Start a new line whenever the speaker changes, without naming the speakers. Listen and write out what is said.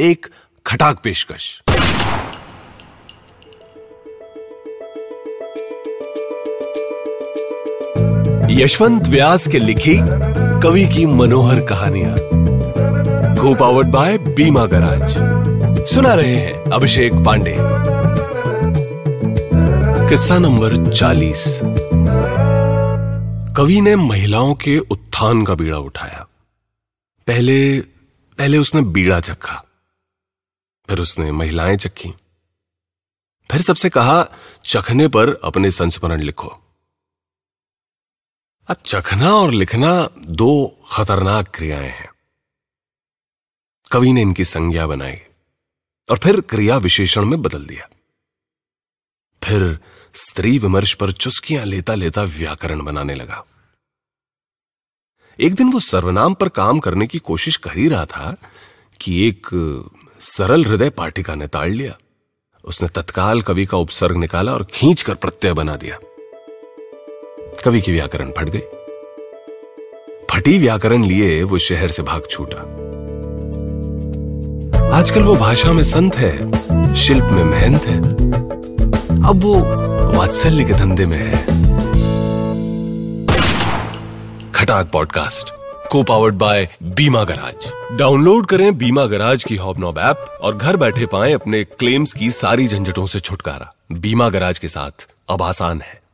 एक खटाक पेशकश। यशवंत व्यास के लिखी कवि की मनोहर कहानियाँ। को पावर्ड बाय बीमा गराज। सुना रहे हैं अभिषेक पांडे। किस्सा नंबर चालीस। कवि ने महिलाओं के उत्थान का बीड़ा उठाया। पहले पहले उसने बीड़ा चखा। फिर उसने महिलाएँ चखी। फिर सबसे कहा, चखने पर अपने संस्मरण लिखो। अब चखना और लिखना दो खतरनाक क्रियाएँ हैं। कवि ने इनकी संज्ञा बनाई और फिर क्रिया विशेषण में बदल दिया। फिर स्त्री विमर्श पर चुस्कियाँ लेता लेता व्याकरण बनाने लगा। एक दिन वो सर्वनाम पर काम करने की कोशिश कर ही रहा था कि एक सरल हृदय पाठिका ने ताड़ लिया। उसने तत्काल कवि का उपसर्ग निकाला और खींचकर प्रत्यय बना दिया। कवि की व्याकरण फट गई। फटी व्याकरण लिए वो शहर से भाग छूटा। आजकल वो भाषा में संत है, शिल्प में मेहनत है। अब वो वात्सल्य के धंधे में है। खटाक पॉडकास्ट। को powered by Bima garage download करें बीमा गराज की हॉबनॉब ऐप और घर बैठे पाएँ अपने क्लेम्स की सारी झंझटों से छुटकारा। बीमा गराज के साथ अब आसान है।